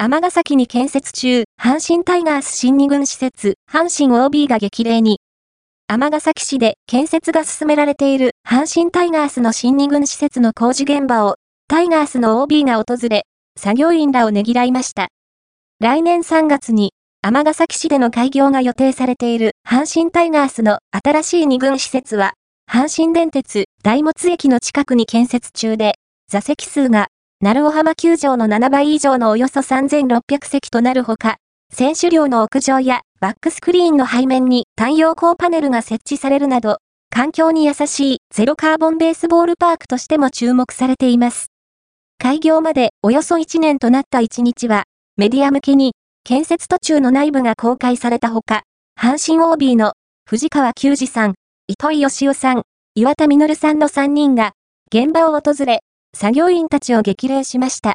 尼崎に建設中、阪神タイガース新2軍施設、阪神 OB が激励に。尼崎市で建設が進められている阪神タイガースの新2軍施設の工事現場を、タイガースの OB が訪れ、作業員らをねぎらいました。来年3月に、尼崎市での開業が予定されている阪神タイガースの新しい2軍施設は、阪神電鉄大物駅の近くに建設中で、座席数が、鳴尾浜球場の7倍以上のおよそ3600席となるほか、選手寮の屋上やバックスクリーンの背面に太陽光パネルが設置されるなど、環境に優しいゼロカーボンベースボールパークとしても注目されています。開業までおよそ1年となった1日は、メディア向けに建設途中の内部が公開されたほか、阪神 OB の藤川球児さん、糸井義雄さん、岩田実さんの3人が現場を訪れ、作業員たちを激励しました。